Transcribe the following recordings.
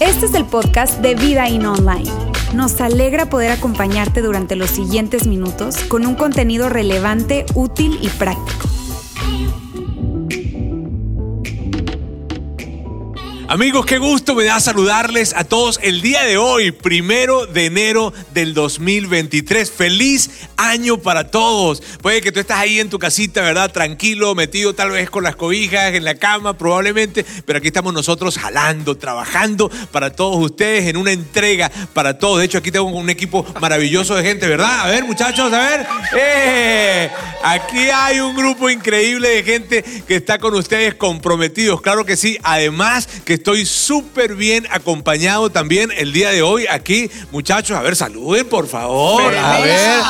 Este es el podcast de Vida In Online. Nos alegra poder acompañarte durante los siguientes minutos con un contenido relevante, útil y práctico. Amigos, qué gusto me da saludarles a todos el día de hoy, primero de enero del 2023. Feliz año para todos. Puede que tú estás ahí en tu casita, ¿verdad? Tranquilo, metido tal vez con las cobijas en la cama, probablemente, pero aquí estamos nosotros jalando, trabajando para todos ustedes en una entrega para todos. De hecho, aquí tengo un equipo maravilloso de gente, ¿verdad? A ver, muchachos, a ver. ¡Eh! Aquí hay un grupo increíble de gente que está con ustedes comprometidos, claro que sí. Además, que estoy súper bien acompañado también el día de hoy aquí. Muchachos, a ver, saluden, por favor. a ver.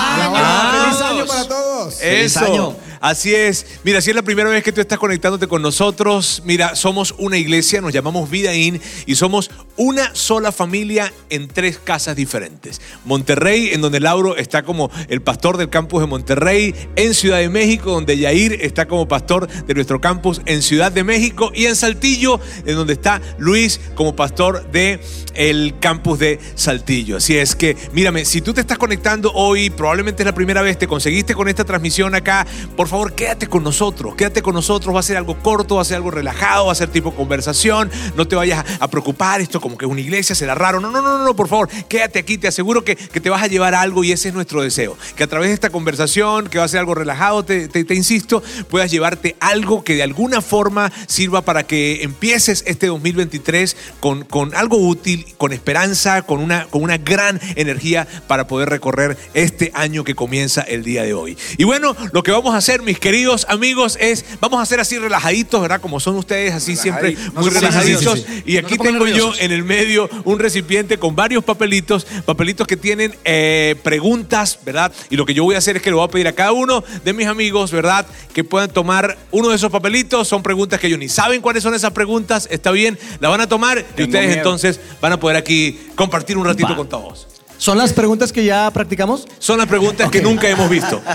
¡Feliz año para todos! Eso. Así es. Mira, si es la primera vez que tú estás conectándote con nosotros, mira, somos una iglesia, nos llamamos Vida In y somos una sola familia en tres casas diferentes. Monterrey, en donde Lauro está como el pastor del campus de Monterrey, en Ciudad de México, donde Yair está como pastor de nuestro campus en Ciudad de México y en Saltillo, en donde está Luis como pastor de el campus de Saltillo. Así es que, mírame, si tú te estás conectando hoy, probablemente es la primera vez, te conseguiste con esta transmisión acá, por favor, quédate con nosotros, quédate con nosotros, va a ser algo corto, va a ser algo relajado, va a ser tipo conversación, no te vayas a preocupar, esto como que es una iglesia, será raro, no, no, no, no, por favor, quédate aquí, te aseguro que, que te vas a llevar algo y ese es nuestro deseo, que a través de esta conversación, que va a ser algo relajado, te, te, te insisto, puedas llevarte algo que de alguna forma sirva para que empieces este 2023 con, con algo útil, con esperanza, con una, con una gran energía para poder recorrer este año que comienza el día de hoy. Y bueno, lo que vamos a hacer, mis queridos amigos, es, vamos a hacer así relajaditos, ¿verdad? Como son ustedes, así siempre muy relajaditos. Y aquí tengo yo en el medio un recipiente con varios papelitos, papelitos que tienen eh, preguntas, ¿verdad? Y lo que yo voy a hacer es que le voy a pedir a cada uno de mis amigos, ¿verdad? Que puedan tomar uno de esos papelitos. Son preguntas que ellos ni saben cuáles son esas preguntas. Está bien, la van a tomar y ustedes entonces van a poder aquí compartir un ratito Va. con todos. ¿Son las preguntas que ya practicamos? Son las preguntas que nunca hemos visto.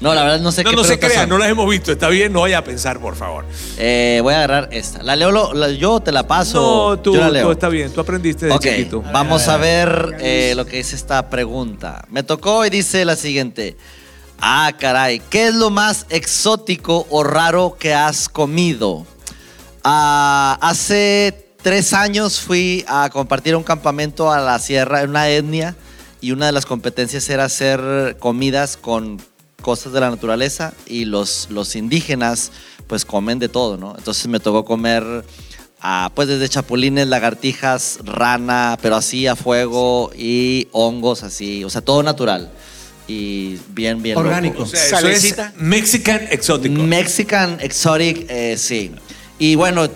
No, la verdad no sé No, qué no se preguntas crean, no las hemos visto. Está bien, no vaya a pensar, por favor. Eh, voy a agarrar esta. La leo, lo- la- yo te la paso. No, tú, yo la leo. tú está bien, tú aprendiste de Ok, chiquito. vamos a ver eh, lo que dice esta pregunta. Me tocó y dice la siguiente. Ah, caray, ¿qué es lo más exótico o raro que has comido? Ah, hace tres años fui a compartir un campamento a la sierra, en una etnia, y una de las competencias era hacer comidas con cosas de la naturaleza y los, los indígenas pues comen de todo, ¿no? Entonces me tocó comer ah, pues desde chapulines, lagartijas, rana, pero así a fuego y hongos así, o sea, todo natural y bien, bien loco. Orgánico. O sea, eso es. Mexican exótico. Mexican Exotic, eh, sí. Y bueno,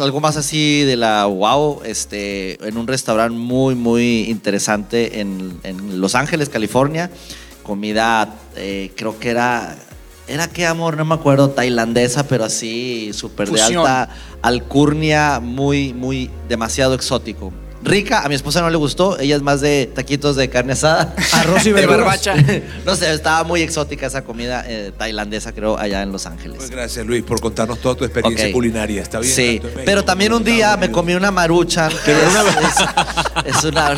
algo más así de la wow, este, en un restaurante muy, muy interesante en, en Los Ángeles, California. Comida, eh, creo que era, era qué amor, no me acuerdo, tailandesa, pero así, súper de alta alcurnia, muy, muy, demasiado exótico. Rica, a mi esposa no le gustó, ella es más de taquitos de carne asada. Arroz y De verduras. barbacha. no sé, estaba muy exótica esa comida eh, tailandesa, creo, allá en Los Ángeles. Pues gracias, Luis, por contarnos toda tu experiencia culinaria. Está bien. Sí, México pero también un día me comí una maruchan, que es, es una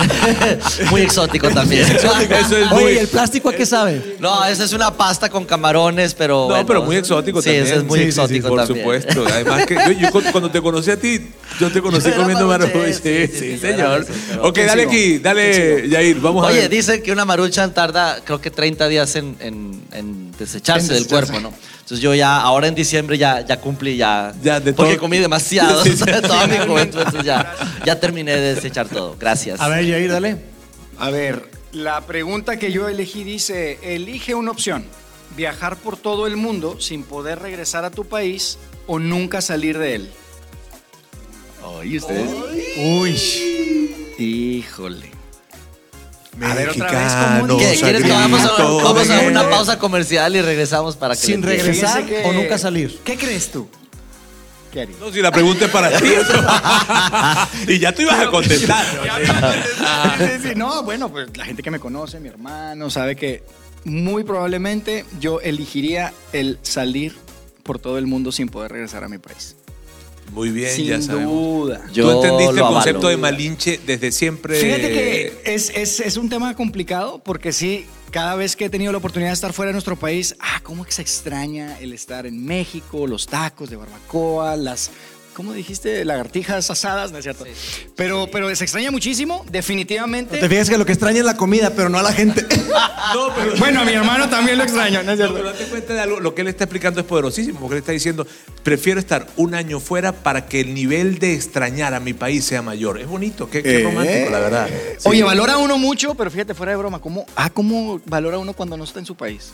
muy exótico también. Eso es muy. Oye, ¿y el plástico a qué sabe? No, esa es una pasta con camarones, pero No, bueno, pero muy exótico sí, también. ese es muy Sí, sí, sí, exótico por también. supuesto. Además que yo, yo cu- cuando te conocí a ti, yo te conocí Yo comiendo. Sí, sí, sí, sí, sí, señor. Ok, dale aquí, dale, Yair, vamos a Oye, ver. dice que una maruchan tarda, creo que 30 días en, en- en desecharse En del desecharse. cuerpo, ¿no? Entonces yo ya, ahora en diciembre ya, ya cumplí ya. Ya, de porque todo- comí demasiado, Sí, sí. toda mi juventud, entonces ya, ya terminé de desechar todo. Gracias. A ver, Jair, dale. A ver, la pregunta que yo elegí dice, elige una opción, viajar por todo el mundo sin poder regresar a tu país o nunca salir de él. Oye, ustedes. Uy. Híjole. A ver, otra vez, ¿cómo ¿Qué, dice? ¿Quieres que vamos a, vamos una pausa comercial y regresamos para que Sin le regresar que- o nunca salir. ¿Qué crees tú? ¿Qué harías? No, si la pregunta es para ti. y ya tú ibas a contestar. Sí. No, bueno, pues la gente que me conoce, mi hermano, sabe que muy probablemente yo elegiría el salir por todo el mundo sin poder regresar a mi país. Muy bien, sin ya sabemos. duda. Yo Tú entendiste el concepto de Malinche desde siempre. Fíjate que es, es- es un tema complicado porque sí, cada vez que he tenido la oportunidad de estar fuera de nuestro país, ah, cómo que se extraña el estar en México, los tacos de barbacoa, las, ¿cómo dijiste? Lagartijas asadas, ¿no es cierto? Pero, pero se extraña muchísimo, definitivamente. Te fijas que lo que extraña es la comida, pero no a la gente. No, pero, Bueno, a mi hermano también lo extraño, ¿no es no, cierto? pero date cuenta de algo. Lo que él está explicando es poderosísimo. Porque él está diciendo: prefiero estar un año fuera para que el nivel de extrañar a mi país sea mayor. Es bonito, qué, qué Eh. romántico, la verdad. Sí. Oye, valora uno mucho, pero fíjate, fuera de broma, ¿cómo, ah, ¿cómo valora uno cuando no está en su país?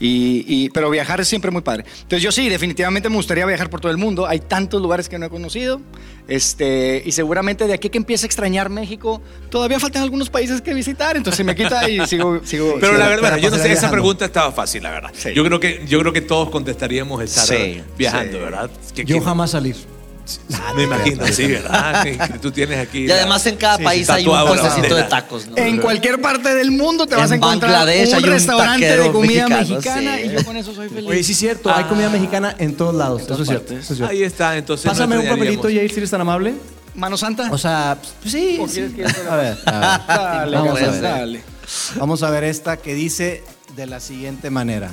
Y, y- pero viajar es siempre muy padre. Entonces yo sí, definitivamente me gustaría viajar por todo el mundo. Hay tantos lugares que no he conocido. Este, y seguramente de aquí que empiece a extrañar México, todavía faltan algunos países que visitar. Entonces se me quita y sigo... sigo Pero sigo- la verdad, yo no sé, esa pregunta estaba fácil, la verdad. Sí. Yo, creo que, yo creo que todos contestaríamos estar Sí, viajando, sí. ¿verdad? Yo jamás salir. Ah, me imagino, sí, ¿verdad? Que- tú tienes aquí. Y además en cada sí, país hay un puestecito de tacos, ¿no? En cualquier parte del mundo te vas a En encontrar Bangladesh un hay un restaurante de comida mexicano, mexicana sí. y yo con eso soy feliz. Oye, sí es cierto, hay comida mexicana en todos lados. Eso es cierto. partes. eso es cierto. Ahí está, entonces. no Pásame un papelito, Yair, si eres tan amable. Mano Santa. O sea, pues sí. ¿O sí. quieres que yo te la- A ver, a ver. Dale, Vamos a ver. dale. Vamos a ver esta que dice de la siguiente manera.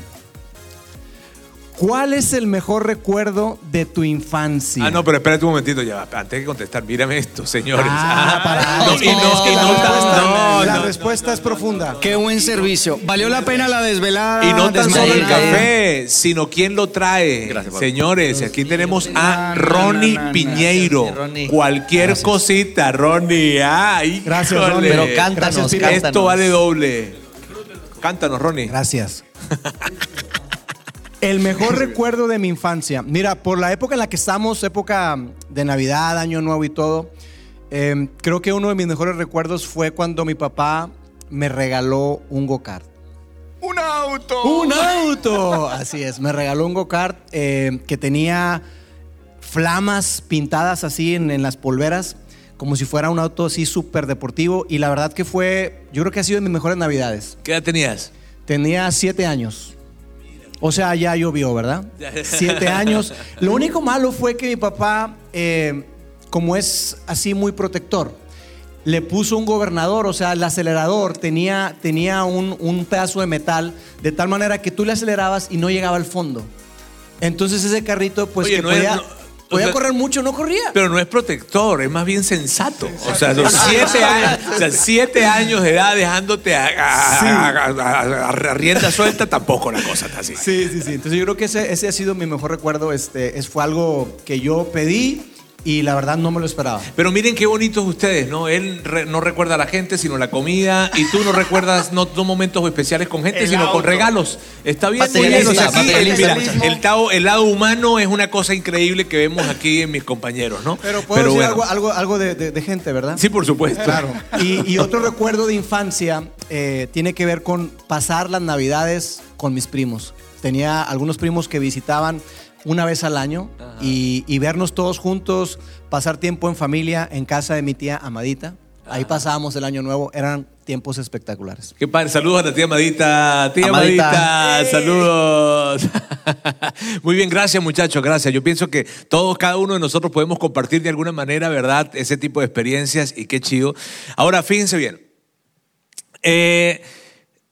¿Cuál es el mejor recuerdo de tu infancia? Ah, no, pero espérate un momentito ya. Antes de contestar, mírame esto, señores. Ah, para. No, Es y que- no, no, respuesta, no, la no. respuesta es profunda. Qué buen servicio. Valió la pena la desvelada. Y no tan solo el café, sino quién lo trae. Gracias. Señores, aquí tenemos a Ronnie no, no, Piñeiro. gracias, Ronnie. Cualquier cosita, Ronnie. Ay, Gracias. Ronnie. Pero cántanos, cántanos. Esto vale doble. Cántanos, Ronnie. Gracias. El mejor recuerdo de mi infancia. Mira, por la época en la que estamos, época de Navidad, Año Nuevo y todo, eh, creo que uno de mis mejores recuerdos fue cuando mi papá me regaló un go-kart. Un auto. ¡Un auto! Así es, me regaló un go-kart eh, que tenía flamas pintadas así en, en las polveras, como si fuera un auto así súper deportivo. Y la verdad que fue, yo creo que ha sido de mis mejores navidades. ¿Qué edad tenías? Tenía siete años. O sea, ya llovió, ¿verdad? Siete años. Lo único malo fue que mi papá, eh, como es así muy protector, le puso un gobernador, o sea, el acelerador tenía, tenía un, un pedazo de metal, de tal manera que tú le acelerabas y no llegaba al fondo. Entonces ese carrito, pues Oye, que no podía, no- podía sea- correr mucho, no corría. Pero no es protector, es más bien sensato. O sea, los siete años, o sea, siete años de edad dejándote a, a- a- a- a- a rienda suelta, tampoco la cosa está así. Sí, sí, sí. Entonces yo creo que ese, ese ha sido mi mejor recuerdo. Este, es, fue algo que yo pedí y la verdad no me lo esperaba. Pero miren qué bonitos ustedes, ¿no? Él re- no recuerda a la gente, sino la comida. Y tú no recuerdas no, no momentos especiales con gente, El sino con auto. regalos. Está bien, muy bien. O sea, aquí, el, mira, el, tao- el lado humano es una cosa increíble que vemos aquí en mis compañeros, ¿no? Pero puedo decir bueno. algo, algo, algo de, de- de gente, ¿verdad? Sí, por supuesto. Claro. Y, y otro recuerdo de infancia eh, tiene que ver con pasar las navidades con mis primos. Tenía algunos primos que visitaban una vez al año y, y vernos todos juntos, pasar tiempo en familia en casa de mi tía Amadita. Ahí pasábamos el año nuevo, eran tiempos espectaculares. Qué padre. Saludos a la tía Amadita. Tía Amadita. Amadita, saludos. Muy bien, gracias muchachos, gracias. Yo pienso que todos, cada uno de nosotros podemos compartir de alguna manera, ¿verdad? Ese tipo de experiencias y qué chido. Ahora, fíjense bien. Eh,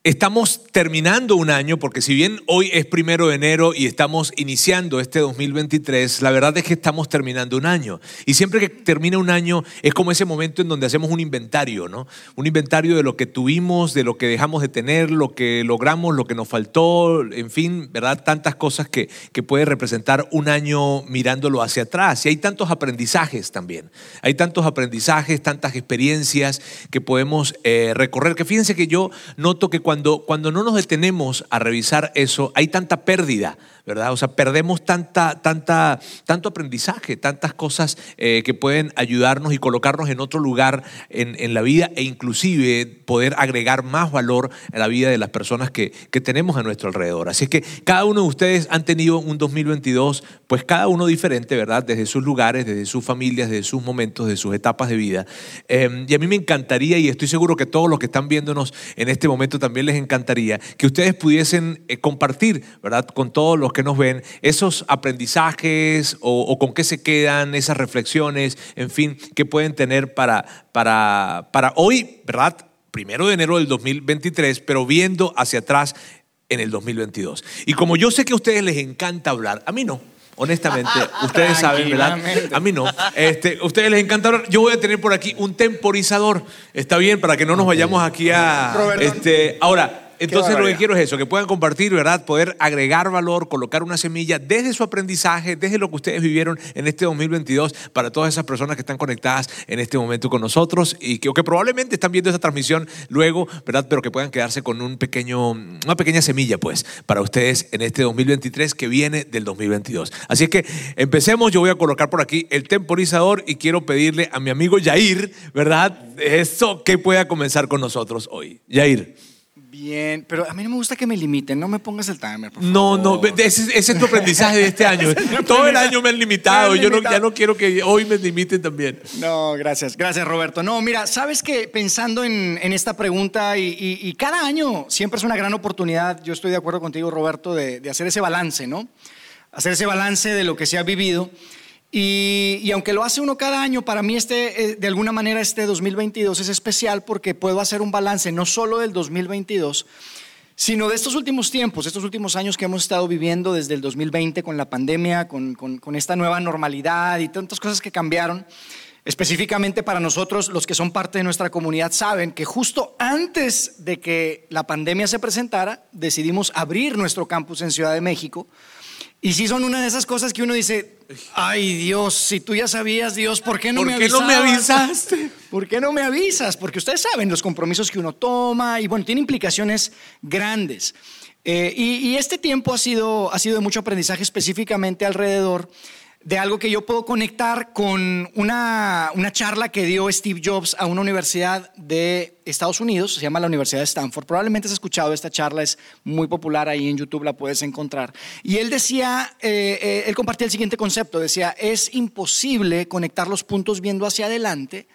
Estamos terminando un año, porque si bien hoy es primero de enero y estamos iniciando este 2023, la verdad es que estamos terminando un año. Y siempre que termina un año es como ese momento en donde hacemos un inventario, ¿no? Un inventario de lo que tuvimos, de lo que dejamos de tener, lo que logramos, lo que nos faltó, en fin, ¿verdad? Tantas cosas que, que puede representar un año mirándolo hacia atrás. Y hay tantos aprendizajes también. Hay tantos aprendizajes, tantas experiencias que podemos eh, recorrer. Que fíjense que yo noto que cuando, cuando no nos detenemos a revisar eso, hay tanta pérdida, ¿verdad? O sea, perdemos tanta, tanta, tanto aprendizaje, tantas cosas eh, que pueden ayudarnos y colocarnos en otro lugar en, en la vida e inclusive poder agregar más valor a la vida de las personas que, que tenemos a nuestro alrededor. Así es que cada uno de ustedes han tenido un 2022, pues cada uno diferente, ¿verdad? Desde sus lugares, desde sus familias, desde sus momentos, de sus etapas de vida. Eh, y a mí me encantaría, y estoy seguro que todos los que están viéndonos en este momento también también les encantaría que ustedes pudiesen eh, compartir, ¿verdad? Con todos los que nos ven, esos aprendizajes o, con qué se quedan, esas reflexiones, en fin, que pueden tener para, para, para hoy, ¿verdad? Primero de enero del 2023, pero viendo hacia atrás en el 2022. Y como yo sé que a ustedes les encanta hablar, a mí no. Honestamente, ustedes saben, ¿verdad? A mí no. Este, ustedes les encanta hablar. Yo voy a tener por aquí un temporizador. Está bien, para que no nos vayamos aquí a. Este, ahora, entonces lo que quiero es eso, que puedan compartir, ¿verdad? Poder agregar valor, colocar una semilla desde su aprendizaje, desde lo que ustedes vivieron en este 2022 para todas esas personas que están conectadas en este momento con nosotros y que, que probablemente están viendo esta transmisión luego, ¿verdad? Pero que puedan quedarse con un pequeño, una pequeña semilla, pues, para ustedes en este 2023 que viene del 2022. Así es que empecemos, yo voy a colocar por aquí el temporizador y quiero pedirle a mi amigo Yair, ¿verdad? Eso que pueda comenzar con nosotros hoy. Yair. Bien, pero a mí no me gusta que me limiten, no me pongas el timer, por No, no, ese, es tu aprendizaje de este año. Todo el año me han limitado, yo ya no quiero que hoy me limiten también. No, gracias, gracias Roberto. No, mira, sabes que pensando en, esta pregunta y, cada año siempre es una gran oportunidad, yo estoy de acuerdo contigo Roberto, de, de hacer ese balance, ¿no? Hacer ese balance de lo que se ha vivido. Y, aunque lo hace uno cada año, para mí este, eh, de alguna manera este 2022 es especial porque puedo hacer un balance no solo del 2022, sino de estos últimos tiempos, estos últimos años que hemos estado viviendo desde el 2020 con la pandemia, con, con esta nueva normalidad y tantas cosas que cambiaron. Específicamente para nosotros, los que son parte de nuestra comunidad saben que justo antes de que la pandemia se presentara, decidimos abrir nuestro campus en Ciudad de México y sí son una de esas cosas que uno dice, ay Dios, si tú ya sabías, Dios, ¿por qué no me no me avisaste? ¿Por qué no me avisas? Porque ustedes saben los compromisos que uno toma y bueno, tiene implicaciones grandes. Eh, y, este tiempo ha sido, ha sido de mucho aprendizaje específicamente alrededor de algo que yo puedo conectar con una, una, charla que dio Steve Jobs a una universidad de Estados Unidos, se llama la Universidad de Stanford. Probablemente has escuchado esta charla, es muy popular ahí en YouTube, la puedes encontrar. Y él decía, eh, eh, él compartía el siguiente concepto, decía, es imposible conectar los puntos viendo hacia adelante,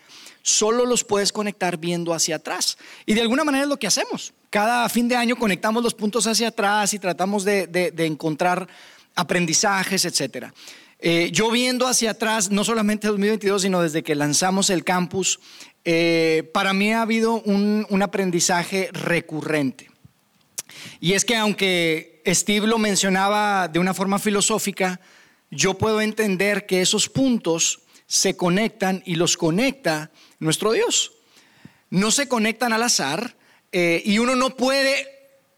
solo los puedes conectar viendo hacia atrás. Y de alguna manera es lo que hacemos. Cada fin de año conectamos los puntos hacia atrás y tratamos de, de, de encontrar aprendizajes, etcétera. Eh, yo viendo hacia atrás, no solamente 2022, sino desde que lanzamos el campus, eh, para mí ha habido un, aprendizaje recurrente. Y es que aunque Steve lo mencionaba de una forma filosófica, yo puedo entender que esos puntos se conectan y los conecta nuestro Dios. No se conectan al azar eh, y uno no puede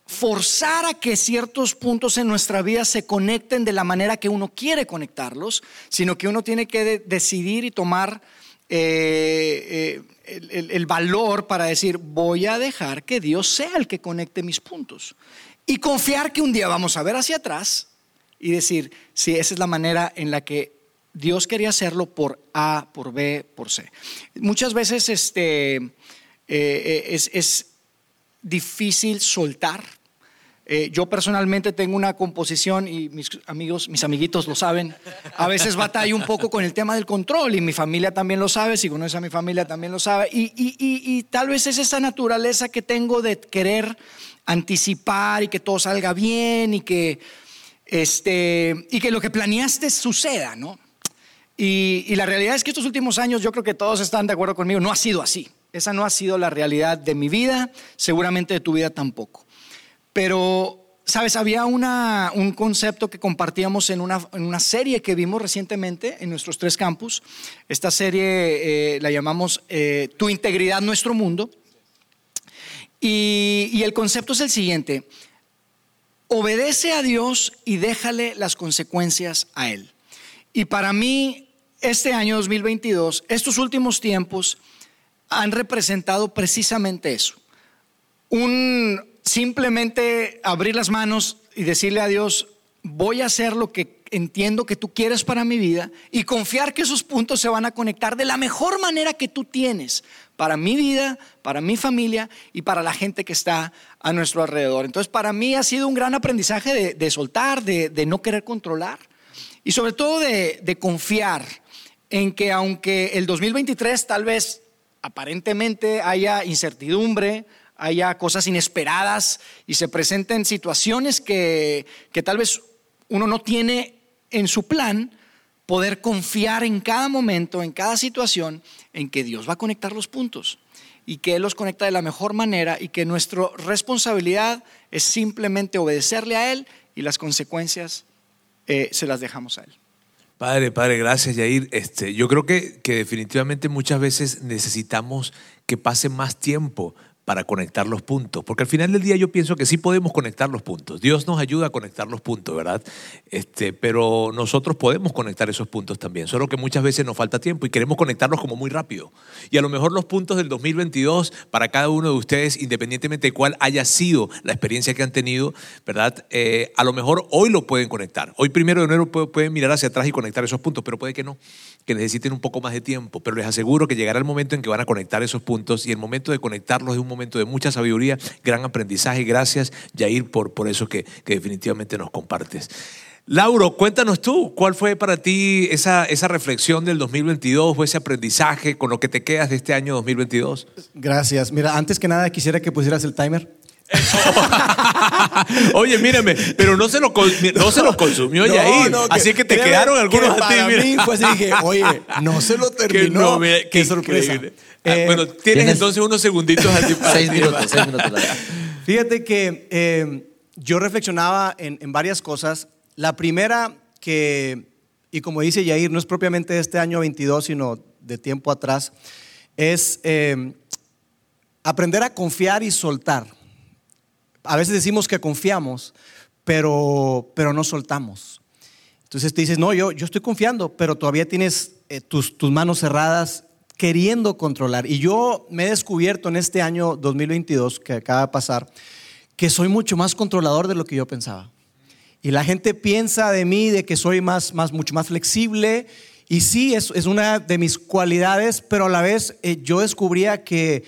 forzar a que ciertos puntos en nuestra vida se conecten de la manera que uno quiere conectarlos, sino que uno tiene que decidir y tomar eh, eh, el, valor para decir, voy a dejar que Dios sea el que conecte mis puntos. Y confiar que un día vamos a ver hacia atrás y decir, si esa es la manera en la que Dios quería hacerlo por A, por B, por C. Muchas veces este, eh, es, es difícil soltar eh, yo personalmente tengo una composición y mis amigos, mis amiguitos lo saben. A veces batallo un poco con el tema del control y mi familia también lo sabe. Si conoces a mi familia también lo sabe. Y, tal vez es esa naturaleza que tengo de querer anticipar y que todo salga bien y que, este, y que lo que planeaste suceda, ¿no? Y, y la realidad es que estos últimos años, yo creo que todos están de acuerdo conmigo, no ha sido así. Esa no ha sido la realidad de mi vida, seguramente de tu vida tampoco. Pero, ¿sabes? Había un concepto que compartíamos en una, serie que vimos recientemente en nuestros tres campus. Esta serie eh, la llamamos eh, Tu integridad, nuestro mundo. Y, y el concepto es el siguiente. Obedece a Dios y déjale las consecuencias a Él. Y para mí, este año 2022, estos últimos tiempos han representado precisamente eso. Un, simplemente abrir las manos y decirle a Dios, voy a hacer lo que entiendo que tú quieres para mi vida y confiar que esos puntos se van a conectar de la mejor manera que tú tienes para mi vida, para mi familia y para la gente que está a nuestro alrededor. Entonces, para mí ha sido un gran aprendizaje de, soltar, de, no querer controlar y sobre todo de, confiar en que aunque el 2023 tal vez aparentemente haya incertidumbre, haya cosas inesperadas y se presenten situaciones que, que tal vez uno no tiene en su plan, poder confiar en cada momento, en cada situación, en que Dios va a conectar los puntos y que Él los conecta de la mejor manera y que nuestra responsabilidad es simplemente obedecerle a Él y las consecuencias eh, se las dejamos a Él. Padre, padre, gracias, Yair. Este, yo creo que, que definitivamente muchas veces necesitamos que pase más tiempo para conectar los puntos. Porque al final del día yo pienso que sí podemos conectar los puntos. Dios nos ayuda a conectar los puntos, ¿verdad? Este, pero nosotros podemos conectar esos puntos también. Solo que muchas veces nos falta tiempo y queremos conectarlos como muy rápido. Y a lo mejor los puntos del 2022 para cada uno de ustedes, independientemente de cuál haya sido la experiencia que han tenido, ¿verdad? Eh, a lo mejor hoy lo pueden conectar. Hoy primero de enero pueden mirar hacia atrás y conectar esos puntos, pero puede que no, que necesiten un poco más de tiempo. Pero les aseguro que llegará el momento en que van a conectar esos puntos y el momento de conectarlos es un momento de mucha sabiduría, gran aprendizaje. Gracias, Jair, por, por eso que, definitivamente nos compartes. Lauro, cuéntanos tú, ¿cuál fue para ti esa, esa reflexión del 2022 o ese aprendizaje con lo que te quedas de este año 2022? Gracias. Mira, antes que nada quisiera que pusieras el timer. Oye, mírame, pero no se lo, no se lo consumió Yair. así que te quedaron algunos a ti. Mira. Fue así, dije, oye, no se lo terminó. Qué, sorpresa. Ah, eh, bueno, tienes, entonces unos segunditos así para seis minutos, seis minutos. Fíjate que eh, yo reflexionaba en, en, varias cosas. La primera que, y como dice Yair, no es propiamente de este año 22, sino de tiempo atrás, es eh, aprender a confiar y soltar. A veces decimos que confiamos, pero, pero no soltamos. Entonces te dices, no, yo, yo estoy confiando, pero todavía tienes tus, tus manos cerradas queriendo controlar. Y yo me he descubierto en este año 2022 que acaba de pasar que soy mucho más controlador de lo que yo pensaba. Y la gente piensa de mí de que soy más, más, mucho más flexible. Y sí, es, es una de mis cualidades, pero a la vez eh, yo descubría que,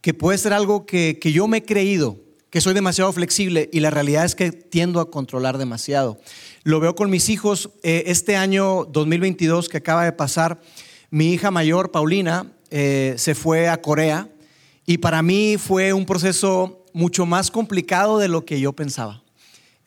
que puede ser algo que, que yo me he creído, que soy demasiado flexible y la realidad es que tiendo a controlar demasiado. Lo veo con mis hijos eh, este año 2022 que acaba de pasar. Mi hija mayor, Paulina, eh, se fue a Corea y para mí fue un proceso mucho más complicado de lo que yo pensaba.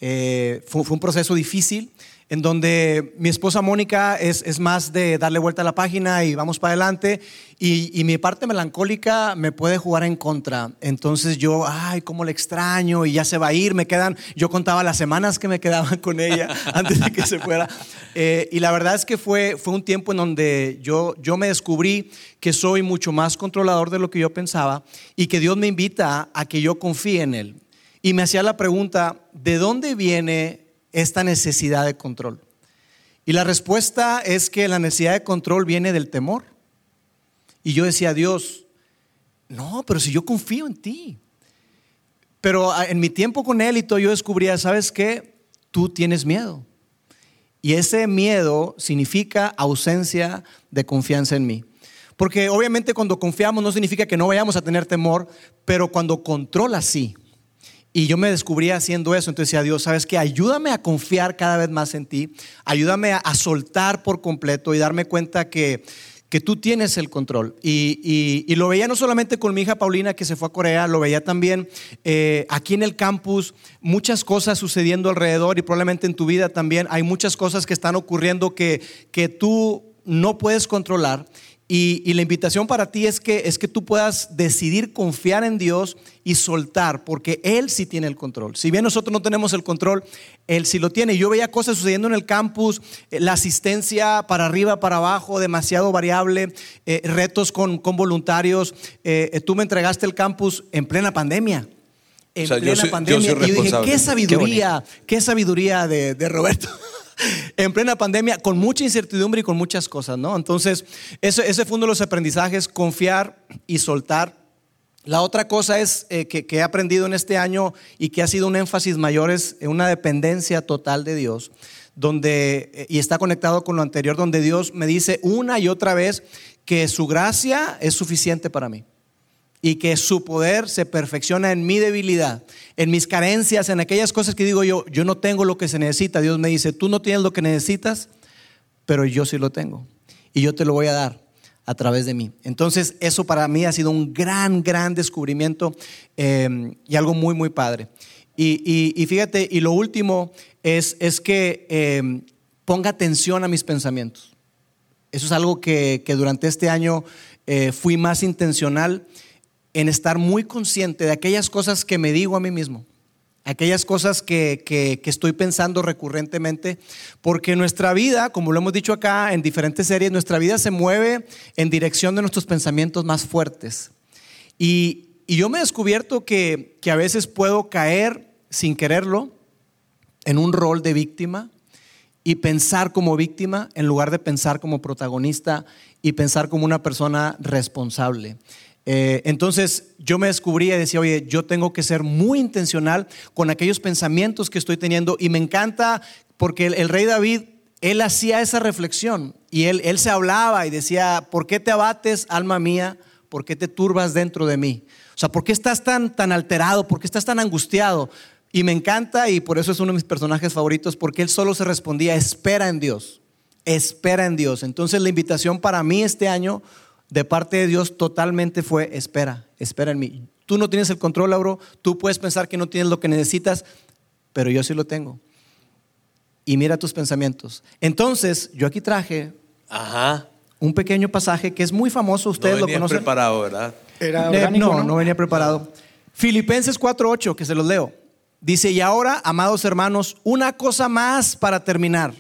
Eh, fue, un proceso difícil en donde mi esposa Mónica es, es, más de darle vuelta a la página y vamos para adelante, y, y, mi parte melancólica me puede jugar en contra. Entonces yo, ay, cómo le extraño, y ya se va a ir, me quedan, yo contaba las semanas que me quedaban con ella antes de que se fuera. Eh, y la verdad es que fue, fue un tiempo en donde yo, yo me descubrí que soy mucho más controlador de lo que yo pensaba y que Dios me invita a que yo confíe en Él. Y me hacía la pregunta, ¿de dónde viene esta necesidad de control? Y la respuesta es que la necesidad de control viene del temor. Y yo decía, Dios, no, pero si yo confío en ti. Pero ah, en mi tiempo con él y todo, yo descubría, ¿sabes qué? Tú tienes miedo. Y ese miedo significa ausencia de confianza en mí. Porque obviamente cuando confiamos no significa que no vayamos a tener temor, pero cuando controla sí. Y yo me descubrí haciendo eso. Entonces decía, Dios, ¿sabes qué? Ayúdame a confiar cada vez más en ti. Ayúdame a, soltar por completo y darme cuenta que, que tú tienes el control. Y, y, lo veía no solamente con mi hija Paulina que se fue a Corea, lo veía también eh, aquí en el campus, muchas cosas sucediendo alrededor y probablemente en tu vida también hay muchas cosas que están ocurriendo que, que tú no puedes controlar y, la invitación para ti es que, es que tú puedas decidir confiar en Dios y soltar, porque Él sí tiene el control. Si bien nosotros no tenemos el control, Él sí lo tiene. Yo veía cosas sucediendo en el campus, eh, la asistencia para arriba, para abajo, demasiado variable, eh, retos con, con voluntarios. Eh, tú me entregaste el campus en plena pandemia. En plena pandemia. y yo dije, qué sabiduría, qué, sabiduría de, de Roberto. en plena pandemia, con mucha incertidumbre y con muchas cosas, ¿no? Entonces, ese, ese fue uno de los aprendizajes, confiar y soltar. La otra cosa es eh, que, he aprendido en este año y que ha sido un énfasis mayor es una dependencia total de Dios, donde, eh, y está conectado con lo anterior, donde Dios me dice una y otra vez que su gracia es suficiente para mí y que su poder se perfecciona en mi debilidad, en mis carencias, en aquellas cosas que digo yo, yo no tengo lo que se necesita. Dios me dice, tú no tienes lo que necesitas, pero yo sí lo tengo y yo te lo voy a dar. a través de mí. Entonces, eso para mí ha sido un gran, gran descubrimiento eh, y algo muy, muy padre. Y, fíjate, y lo último es, es que eh, ponga atención a mis pensamientos. Eso es algo que, durante este año eh, fui más intencional en estar muy consciente de aquellas cosas que me digo a mí mismo aquellas cosas que, que, estoy pensando recurrentemente, porque nuestra vida, como lo hemos dicho acá en diferentes series, nuestra vida se mueve en dirección de nuestros pensamientos más fuertes. Y, y yo me he descubierto que, que a veces puedo caer sin quererlo en un rol de víctima y pensar como víctima en lugar de pensar como protagonista y pensar como una persona responsable. Eh, entonces yo me descubrí y decía, oye, yo tengo que ser muy intencional con aquellos pensamientos que estoy teniendo y me encanta porque el, rey David, él hacía esa reflexión y él, él se hablaba y decía, ¿por qué te abates, alma mía? ¿Por qué te turbas dentro de mí? O sea, ¿por qué estás tan, tan alterado? ¿Por qué estás tan angustiado? Y me encanta y por eso es uno de mis personajes favoritos, porque él solo se respondía, espera en Dios, espera en Dios. Entonces la invitación para mí este año de parte de Dios totalmente fue, espera, espera en mí. Tú no tienes el control, Lauro, tú puedes pensar que no tienes lo que necesitas, pero yo sí lo tengo. Y mira tus pensamientos. Entonces, yo aquí traje un pequeño pasaje que es muy famoso, ustedes no lo conocen. preparado, ¿verdad? Era eh, no, no, venía preparado. Filipenses 4:8, que se los leo. Dice, "Y ahora, amados hermanos, una cosa más para terminar."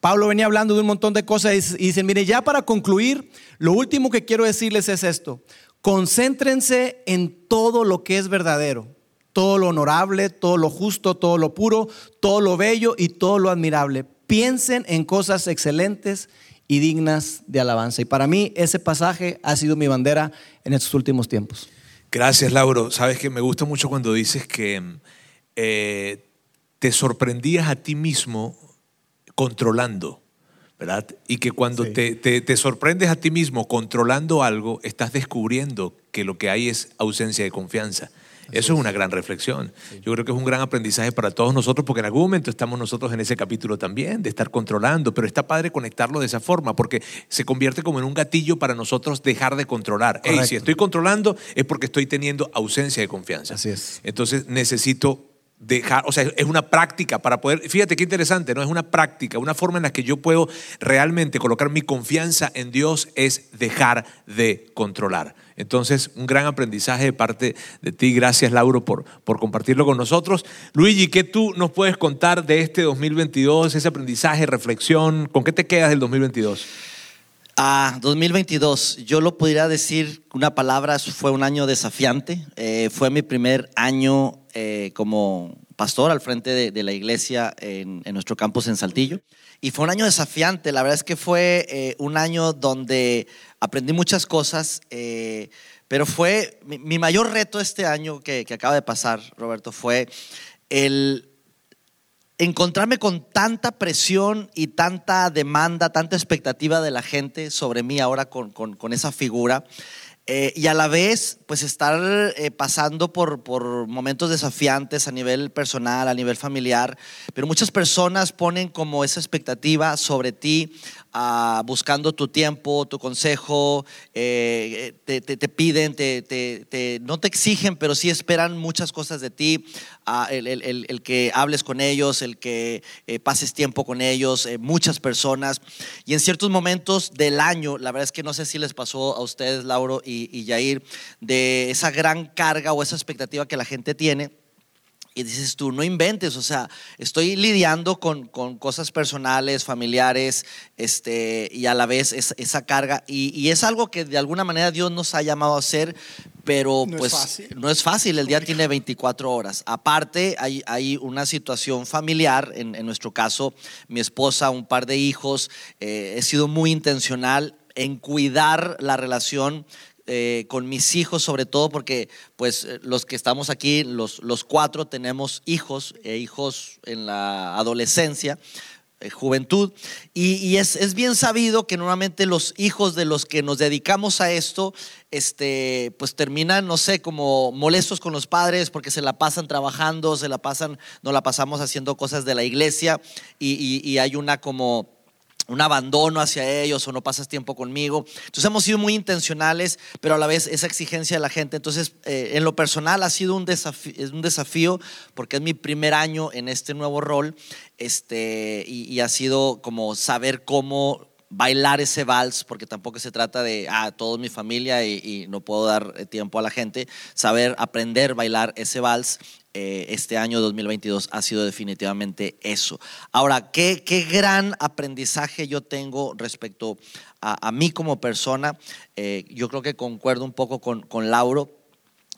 Pablo venía hablando de un montón de cosas y dice, mire, ya para concluir, lo último que quiero decirles es esto. Concéntrense en todo lo que es verdadero, todo lo honorable, todo lo justo, todo lo puro, todo lo bello y todo lo admirable. Piensen en cosas excelentes y dignas de alabanza. Y para mí ese pasaje ha sido mi bandera en estos últimos tiempos. Gracias, Lauro. Sabes que me gusta mucho cuando dices que eh, te sorprendías a ti mismo controlando, ¿verdad? Y que cuando te, te, sorprendes a ti mismo controlando algo, estás descubriendo que lo que hay es ausencia de confianza. Eso es una gran reflexión. Yo creo que es un gran aprendizaje para todos nosotros porque en algún momento estamos nosotros en ese capítulo también, de estar controlando, pero está padre conectarlo de esa forma porque se convierte como en un gatillo para nosotros dejar de controlar. Hey, si estoy controlando es porque estoy teniendo ausencia de confianza. Así es. Entonces necesito dejar, o sea, es una práctica para poder, fíjate qué interesante, ¿no? Es una práctica, una forma en la que yo puedo realmente colocar mi confianza en Dios es dejar de controlar. Entonces, un gran aprendizaje de parte de ti. Gracias, Lauro, por, por compartirlo con nosotros. Luigi, ¿qué tú nos puedes contar de este 2022, ese aprendizaje, reflexión? ¿Con qué te quedas del 2022? Ah, 2022, yo lo podría decir una palabra, fue un año desafiante. Eh, fue mi primer año eh, como pastor al frente de, la iglesia en, nuestro campus en Saltillo. Y fue un año desafiante, la verdad es que fue eh, un año donde aprendí muchas cosas, eh, pero fue mi, mayor reto este año que, que acaba de pasar, Roberto, fue el encontrarme con tanta presión y tanta demanda, tanta expectativa de la gente sobre mí ahora con, con, esa figura. Eh, y a la vez, pues estar eh, pasando por, por, momentos desafiantes a nivel personal, a nivel familiar, pero muchas personas ponen como esa expectativa sobre ti, ah, buscando tu tiempo, tu consejo, eh, te, te, piden, te, no te exigen, pero sí esperan muchas cosas de ti, ah, el, el, el, que hables con ellos, el que pases tiempo con ellos, muchas personas. Y en ciertos momentos del año, la verdad es que no sé si les pasó a ustedes, Lauro, y y, de esa gran carga o esa expectativa que la gente tiene. Y dices tú, no inventes, o sea, estoy lidiando con, con cosas personales, familiares, este, y a la vez esa carga. Y, es algo que de alguna manera Dios nos ha llamado a hacer, pero pues no es fácil, el día tiene 24 horas. Aparte, hay, hay una situación familiar, en, en, nuestro caso, mi esposa, un par de hijos, eh, he sido muy intencional en cuidar la relación eh, con mis hijos, sobre todo porque pues eh, los que estamos aquí, los, los cuatro tenemos hijos, e hijos en la adolescencia, juventud, y, es, es, bien sabido que normalmente los hijos de los que nos dedicamos a esto, este, pues terminan, no sé, como molestos con los padres porque se la pasan trabajando, se la pasan, no la pasamos haciendo cosas de la iglesia y, y hay una como un abandono hacia ellos o no pasas tiempo conmigo. Entonces hemos sido muy intencionales, pero a la vez esa exigencia de la gente. Entonces, eh, en lo personal ha sido un desafío, un desafío porque es mi primer año en este nuevo rol este, y, ha sido como saber cómo bailar ese vals, porque tampoco se trata de, ah, toda mi familia y, y, no puedo dar eh, tiempo a la gente, saber aprender bailar ese vals eh, este año 2022 ha sido definitivamente eso. Ahora, ¿qué, qué gran aprendizaje yo tengo respecto a, mí como persona? Eh, yo creo que concuerdo un poco con, con Lauro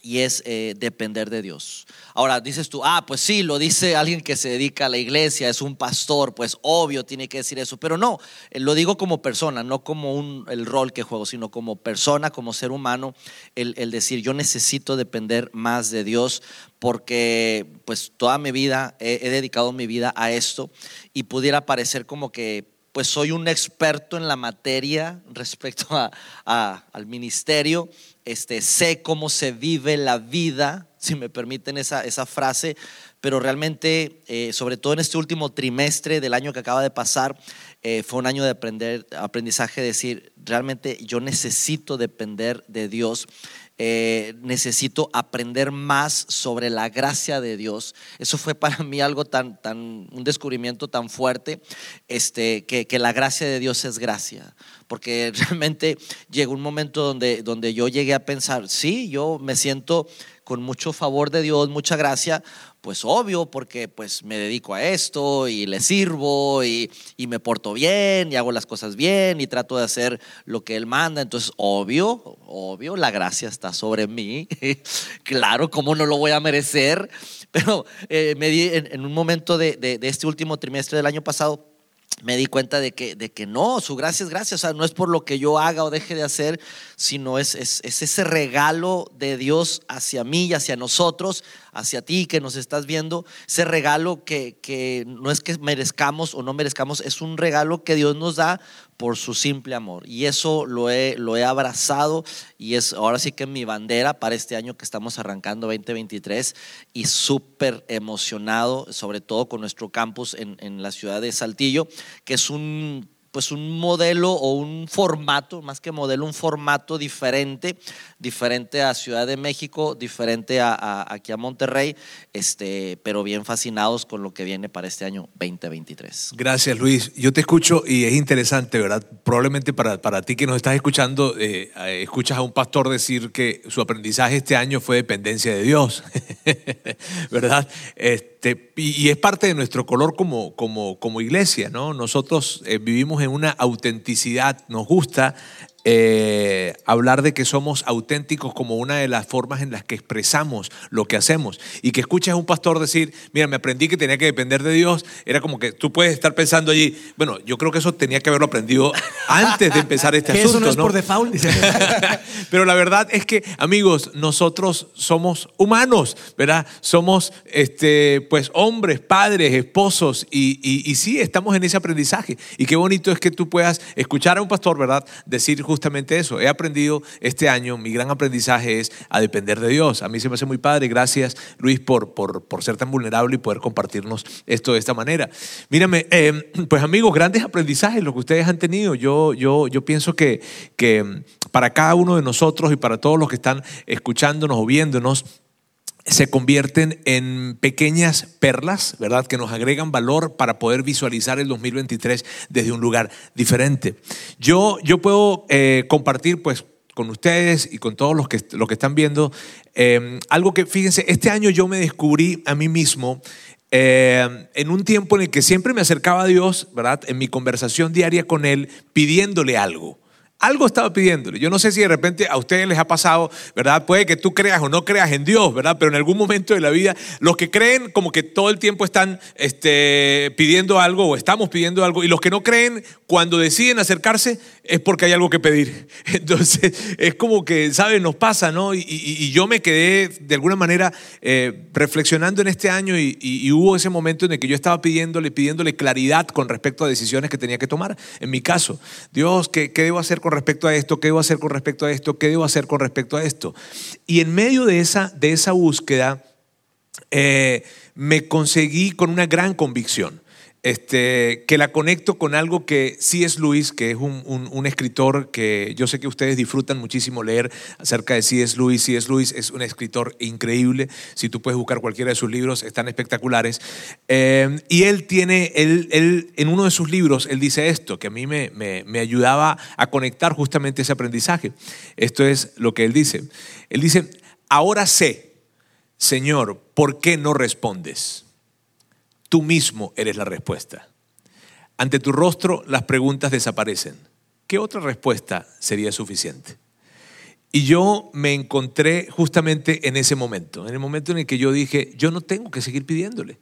y es eh, depender de Dios. Ahora dices tú, ah, pues sí, lo dice alguien que se dedica a la iglesia, es un pastor, pues obvio tiene que decir eso, pero no, eh, lo digo como persona, no como un, el rol que juego, sino como persona, como ser humano, el, el decir, yo necesito depender más de Dios porque pues toda mi vida he, he dedicado mi vida a esto y pudiera parecer como que pues soy un experto en la materia respecto a, al ministerio, este, sé cómo se vive la vida, si me permiten esa, esa frase, pero realmente, eh, sobre todo en este último trimestre del año que acaba de pasar, eh, fue un año de aprender, aprendizaje, decir, realmente yo necesito depender de Dios eh, necesito aprender más sobre la gracia de Dios. Eso fue para mí algo tan, tan, un descubrimiento tan fuerte, este, que, que la gracia de Dios es gracia. Porque realmente llegó un momento donde, donde yo llegué a pensar, sí, yo me siento con mucho favor de Dios, mucha gracia, pues obvio, porque pues me dedico a esto y le sirvo y, y, me porto bien y hago las cosas bien y trato de hacer lo que Él manda. Entonces, obvio, obvio, la gracia está sobre mí. claro, ¿cómo no lo voy a merecer? Pero eh, me di en, un momento de, de, de este último trimestre del año pasado, me di cuenta de que, de que no, su gracia es gracia, o sea, no es por lo que yo haga o deje de hacer, sino es, es, es, ese regalo de Dios hacia mí y hacia nosotros, hacia ti que nos estás viendo, ese regalo que, que no es que merezcamos o no merezcamos, es un regalo que Dios nos da por su simple amor. Y eso lo he, lo he abrazado y es ahora sí que mi bandera para este año que estamos arrancando 2023 y súper emocionado, sobre todo con nuestro campus en, en la ciudad de Saltillo, que es un pues un modelo o un formato, más que modelo, un formato diferente, diferente a Ciudad de México, diferente a, aquí a Monterrey, este, pero bien fascinados con lo que viene para este año 2023. Gracias Luis, yo te escucho y es interesante, ¿verdad? Probablemente para, para ti que nos estás escuchando, eh, eh, escuchas a un pastor decir que su aprendizaje este año fue dependencia de Dios, ¿verdad? Este, y, es parte de nuestro color como, como, como iglesia, ¿no? Nosotros eh, vivimos en una autenticidad, nos gusta eh, hablar de que somos auténticos como una de las formas en las que expresamos lo que hacemos. Y que escuches a un pastor decir, mira, me aprendí que tenía que depender de Dios, era como que tú puedes estar pensando allí, bueno, yo creo que eso tenía que haberlo aprendido antes de empezar este asunto. Eso no es por default. Pero la verdad es que, amigos, nosotros somos humanos, ¿verdad? Somos este, pues hombres, padres, esposos, y, y, y sí, estamos en ese aprendizaje. Y qué bonito es que tú puedas escuchar a un pastor, ¿verdad? Decir justamente eso. He aprendido este año, mi gran aprendizaje es a depender de Dios. A mí se me hace muy padre. Gracias, Luis, por, por, por ser tan vulnerable y poder compartirnos esto de esta manera. Mírame, eh, pues amigos, grandes aprendizajes los que ustedes han tenido. Yo, yo, yo pienso que, que para cada uno de nosotros y para todos los que están escuchándonos o viéndonos, se convierten en pequeñas perlas, ¿verdad? Que nos agregan valor para poder visualizar el 2023 desde un lugar diferente. Yo, yo puedo eh, compartir, pues, con ustedes y con todos los que, que están viendo, eh, algo que, fíjense, este año yo me descubrí a mí mismo eh, en un tiempo en el que siempre me acercaba a Dios, ¿verdad? En mi conversación diaria con Él, pidiéndole algo. Algo estaba pidiéndole. Yo no sé si de repente a ustedes les ha pasado, ¿verdad? Puede que tú creas o no creas en Dios, ¿verdad? Pero en algún momento de la vida, los que creen como que todo el tiempo están este, pidiendo algo o estamos pidiendo algo, y los que no creen, cuando deciden acercarse, es porque hay algo que pedir. Entonces, es como que, ¿sabes? Nos pasa, ¿no? Y, yo me quedé de alguna manera eh, reflexionando en este año y, hubo ese momento en el que yo estaba pidiéndole, pidiéndole claridad con respecto a decisiones que tenía que tomar. En mi caso, Dios, ¿qué, debo hacer con respecto a esto? ¿Qué debo hacer con respecto a esto? ¿Qué debo hacer con respecto a esto? Y en medio de esa, de esa búsqueda, eh, me conseguí con una gran convicción. Este, que la conecto con algo que sí es Luis, que es un, un, escritor que yo sé que ustedes disfrutan muchísimo leer acerca de C.S. Lewis. C.S. Lewis es un escritor increíble. Si tú puedes buscar cualquiera de sus libros, están espectaculares. Eh, y él tiene, él, él, en uno de sus libros, él dice esto, que a mí me, me ayudaba a conectar justamente ese aprendizaje. Esto es lo que él dice. Él dice, ahora sé, Señor, ¿por qué no respondes? Tú mismo eres la respuesta. Ante tu rostro las preguntas desaparecen. ¿Qué otra respuesta sería suficiente? Y yo me encontré justamente en ese momento, en el momento en el que yo dije, yo no tengo que seguir pidiéndole.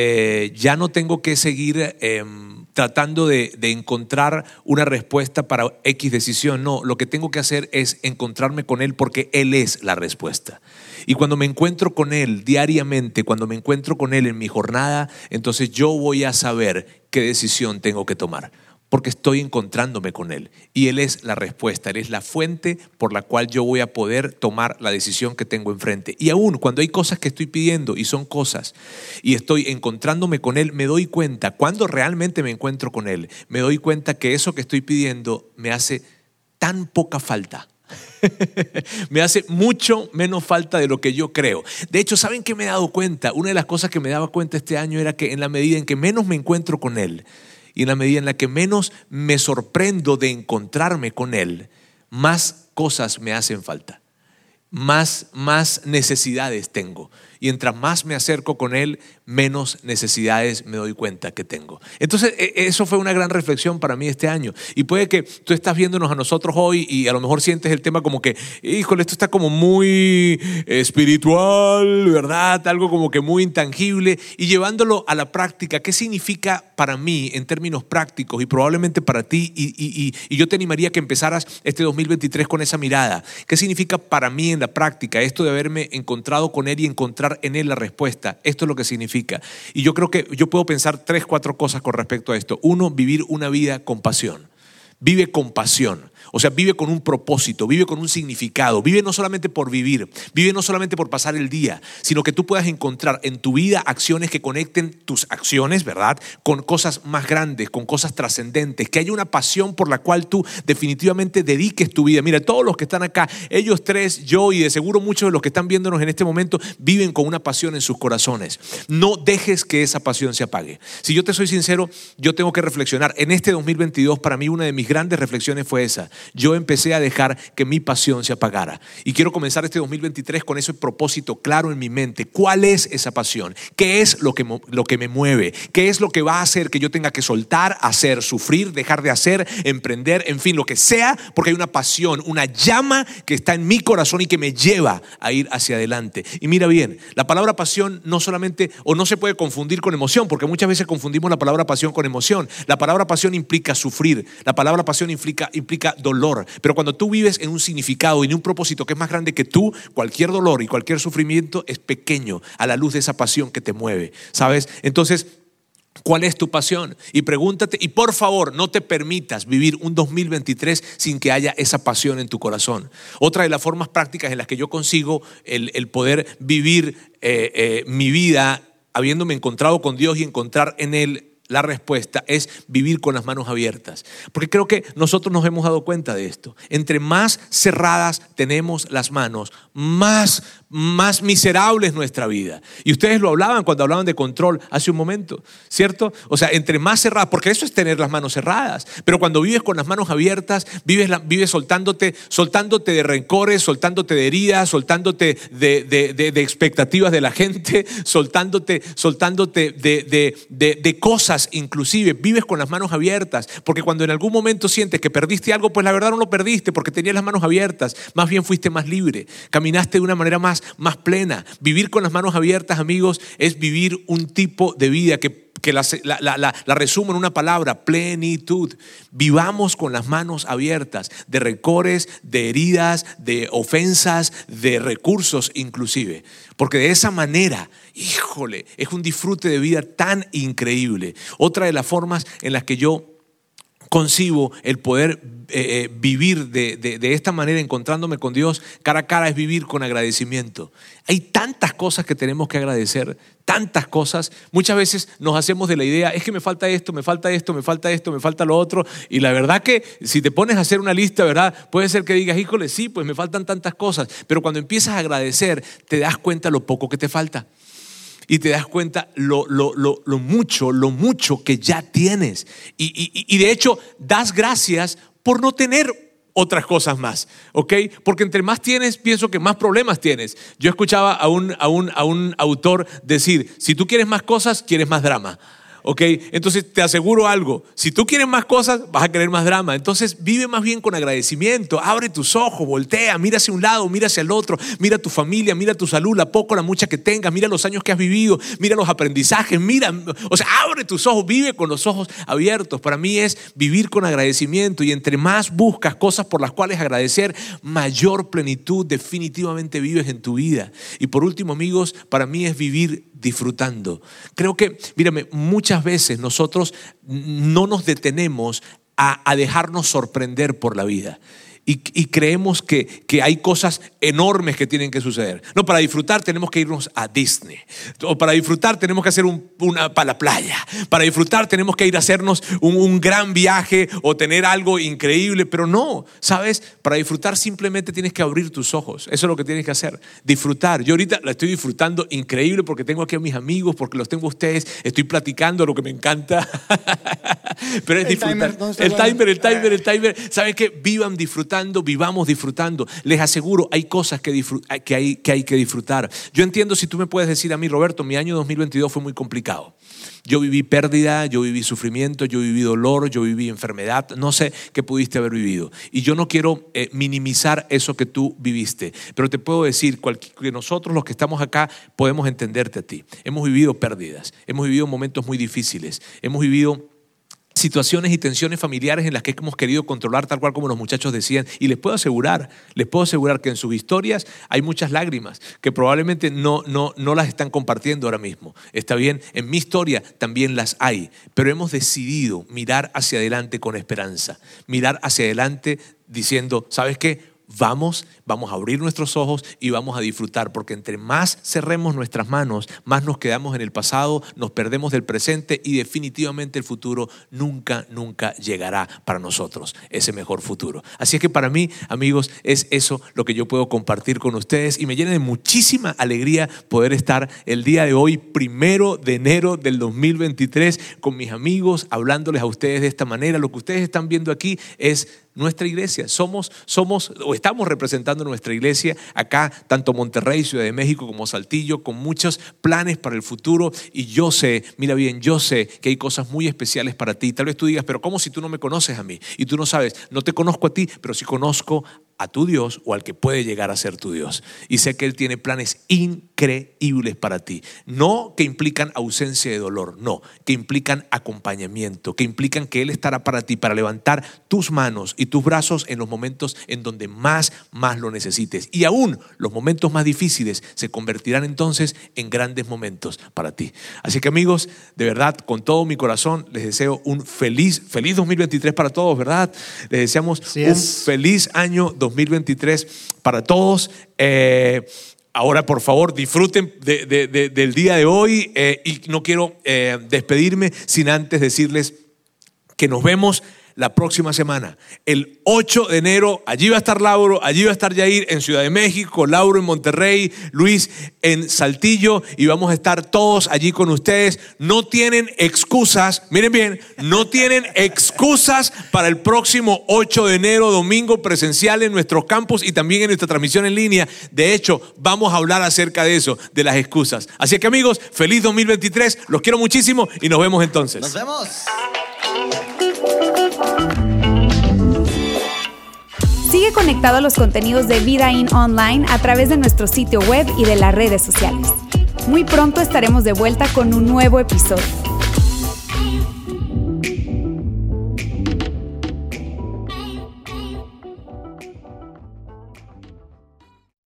Eh, ya no tengo que seguir em, tratando de, de, encontrar una respuesta para X decisión. No, lo que tengo que hacer es encontrarme con Él porque Él es la respuesta. Y cuando me encuentro con Él diariamente, cuando me encuentro con Él en mi jornada, entonces yo voy a saber qué decisión tengo que tomar porque estoy encontrándome con Él. Y Él es la respuesta, Él es la fuente por la cual yo voy a poder tomar la decisión que tengo enfrente. Y aún cuando hay cosas que estoy pidiendo y son cosas, y estoy encontrándome con Él, me doy cuenta, cuando realmente me encuentro con Él, me doy cuenta que eso que estoy pidiendo me hace tan poca falta. me hace mucho menos falta de lo que yo creo. De hecho, ¿saben qué me he dado cuenta? Una de las cosas que me daba cuenta este año era que en la medida en que menos me encuentro con Él, y en la medida en la que menos me sorprendo de encontrarme con Él, más cosas me hacen falta, más, más necesidades tengo y entre más me acerco con Él, menos necesidades me doy cuenta que tengo. Entonces, e, eso fue una gran reflexión para mí este año. Y puede que tú estás viéndonos a nosotros hoy y a lo mejor sientes el tema como que, híjole, esto está como muy espiritual, ¿verdad? Algo como que muy intangible. Y llevándolo a la práctica, ¿qué significa para mí en términos prácticos y probablemente para ti? Y, y yo te animaría a que empezaras este 2023 con esa mirada. ¿Qué significa para mí en la práctica esto de haberme encontrado con Él y encontrar en Él la respuesta. Esto es lo que significa. Y yo creo que yo puedo pensar tres, cuatro cosas con respecto a esto. Uno, vivir una vida con pasión. Vive con pasión. O sea, vive con un propósito, vive con un significado, vive no solamente por vivir, vive no solamente por pasar el día, sino que tú puedas encontrar en tu vida acciones que conecten tus acciones, ¿verdad? Con cosas más grandes, con cosas trascendentes, que haya una pasión por la cual tú definitivamente dediques tu vida. Mira, todos los que están acá, ellos tres, yo y de seguro muchos de los que están viéndonos en este momento, viven con una pasión en sus corazones. No dejes que esa pasión se apague. Si yo te soy sincero, yo tengo que reflexionar. En este 2022, para mí una de mis grandes reflexiones fue esa yo empecé a dejar que mi pasión se apagara. Y quiero comenzar este 2023 con ese propósito claro en mi mente. ¿Cuál es esa pasión? ¿Qué es lo que, lo que me mueve? ¿Qué es lo que va a hacer que yo tenga que soltar, hacer, sufrir, dejar de hacer, emprender, en fin, lo que sea? Porque hay una pasión, una llama que está en mi corazón y que me lleva a ir hacia adelante. Y mira bien, la palabra pasión no solamente, o no se puede confundir con emoción, porque muchas veces confundimos la palabra pasión con emoción. La palabra pasión implica sufrir, la palabra pasión implica, implica dolor. Pero cuando tú vives en un significado y en un propósito que es más grande que tú, cualquier dolor y cualquier sufrimiento es pequeño a la luz de esa pasión que te mueve. ¿Sabes? Entonces, ¿Cuál es tu pasión? Y pregúntate, y por favor, no te permitas vivir un 2023 sin que haya esa pasión en tu corazón. Otra de las formas prácticas en las que yo consigo el, poder vivir eh, eh, mi vida habiéndome encontrado con Dios y encontrar en Él la respuesta es vivir con las manos abiertas. Porque creo que nosotros nos hemos dado cuenta de esto. Entre más cerradas tenemos las manos, más más miserable es nuestra vida. Y ustedes lo hablaban cuando hablaban de control hace un momento, ¿cierto? O sea, entre más cerradas, porque eso es tener las manos cerradas, pero cuando vives con las manos abiertas, vives, vives soltándote, soltándote de rencores, soltándote de heridas, soltándote de, de, expectativas de la gente, soltándote, soltándote de, cosas inclusive, vives con las manos abiertas, porque cuando en algún momento sientes que perdiste algo, pues la verdad no lo perdiste porque tenías las manos abiertas, más bien fuiste más libre, caminaste de una manera más más, plena. Vivir con las manos abiertas, amigos, es vivir un tipo de vida que que la, la, resumo en una palabra, plenitud. Vivamos con las manos abiertas de recores, de heridas, de ofensas, de recursos inclusive. Porque de esa manera, híjole, es un disfrute de vida tan increíble. Otra de las formas en las que yo concibo el poder eh, eh, vivir de, de, esta manera, encontrándome con Dios cara a cara, es vivir con agradecimiento. Hay tantas cosas que tenemos que agradecer, tantas cosas. Muchas veces nos hacemos de la idea, es que me falta esto, me falta esto, me falta esto, me falta lo otro. Y la verdad que si te pones a hacer una lista, ¿verdad? Puede ser que digas, híjole, sí, pues me faltan tantas cosas. Pero cuando empiezas a agradecer, te das cuenta lo poco que te falta y te das cuenta lo, lo, lo, mucho, lo mucho que ya tienes. Y, y, de hecho, das gracias por no tener otras cosas más, ¿ok? Porque entre más tienes, pienso que más problemas tienes. Yo escuchaba a un, a un, a un autor decir, si tú quieres más cosas, quieres más drama. ¿Ok? Entonces te aseguro algo, si tú quieres más cosas, vas a querer más drama. Entonces vive más bien con agradecimiento, abre tus ojos, voltea, mira hacia un lado, mira hacia el otro, mira tu familia, mira tu salud, la poco, la mucha que tengas, mira los años que has vivido, mira los aprendizajes, mira, o sea, abre tus ojos, vive con los ojos abiertos. Para mí es vivir con agradecimiento y entre más buscas cosas por las cuales agradecer, mayor plenitud definitivamente vives en tu vida. Y por último, amigos, para mí es vivir disfrutando. Creo que, mírame, muchas veces nosotros no nos detenemos a, a dejarnos sorprender por la vida y, creemos que, que, hay cosas enormes que tienen que suceder. No, para disfrutar tenemos que irnos a Disney. O para disfrutar tenemos que hacer una para la playa. Para disfrutar tenemos que ir a hacernos un, un, gran viaje o tener algo increíble. Pero no, ¿sabes? Para disfrutar simplemente tienes que abrir tus ojos. Eso es lo que tienes que hacer. Disfrutar. Yo ahorita la estoy disfrutando increíble porque tengo aquí a mis amigos, porque los tengo a ustedes. Estoy platicando lo que me encanta. Pero es disfrutar. el timer, el timer, el timer. ¿Saben qué? Vivan vivamos disfrutando. Les aseguro, hay cosas que, que, hay, que hay que disfrutar. Yo entiendo si tú me puedes decir a mí, Roberto, mi año 2022 fue muy complicado. Yo viví pérdida, yo viví sufrimiento, yo viví dolor, yo viví enfermedad, no sé qué pudiste haber vivido. Y yo no quiero eh, minimizar eso que tú viviste, pero te puedo decir que nosotros los que estamos acá podemos entenderte a ti. Hemos vivido pérdidas, hemos vivido momentos muy difíciles, hemos vivido situaciones y tensiones familiares en las que hemos querido controlar, tal cual como los muchachos decían. Y les puedo asegurar, les puedo asegurar que en sus historias hay muchas lágrimas que probablemente no, no, no las están compartiendo ahora mismo. Está bien, en mi historia también las hay, pero hemos decidido mirar hacia adelante con esperanza, mirar hacia adelante diciendo, ¿sabes qué? Vamos, vamos a abrir nuestros ojos y vamos a disfrutar, porque entre más cerremos nuestras manos, más nos quedamos en el pasado, nos perdemos del presente y definitivamente el futuro nunca, nunca llegará para nosotros, ese mejor futuro. Así es que para mí, amigos, es eso lo que yo puedo compartir con ustedes y me llena de muchísima alegría poder estar el día de hoy, primero de enero del 2023, con mis amigos, hablándoles a ustedes de esta manera. Lo que ustedes están viendo aquí es nuestra iglesia. Somos, somos o estamos representando nuestra iglesia acá, tanto Monterrey, Ciudad de México como Saltillo, con muchos planes para el futuro. Y yo sé, mira bien, yo sé que hay cosas muy especiales para ti. Tal vez tú digas, pero ¿cómo si tú no me conoces a mí? Y tú no sabes, no te conozco a ti, pero sí conozco a tu Dios o al que puede llegar a ser tu Dios. Y sé que Él tiene planes increíbles para ti. No que implican ausencia de dolor, no, que implican acompañamiento, que implican que Él estará para ti, para levantar tus manos y tus brazos en los momentos en donde más, más lo necesites. Y aún los momentos más difíciles se convertirán entonces en grandes momentos para ti. Así que amigos, de verdad, con todo mi corazón, les deseo un feliz, feliz 2023 para todos, ¿verdad? Les deseamos un feliz año 2023 2023 para todos. Eh, ahora, por favor, disfruten del día de hoy eh, y no quiero eh, despedirme sin antes decirles que nos vemos la próxima semana. El 8 de enero, allí va a estar Lauro, allí va a estar Yair en Ciudad de México, Lauro en Monterrey, Luis en Saltillo y vamos a estar todos allí con ustedes. No tienen excusas, miren bien, no tienen excusas para el próximo 8 de enero, domingo presencial en nuestros campus y también en nuestra transmisión en línea. De hecho, vamos a hablar acerca de eso, de las excusas. Así que amigos, feliz 2023, los quiero muchísimo y nos vemos entonces. Nos vemos. Sigue conectado a los contenidos de Vida In Online a través de nuestro sitio web y de las redes sociales. Muy pronto estaremos de vuelta con un nuevo episodio.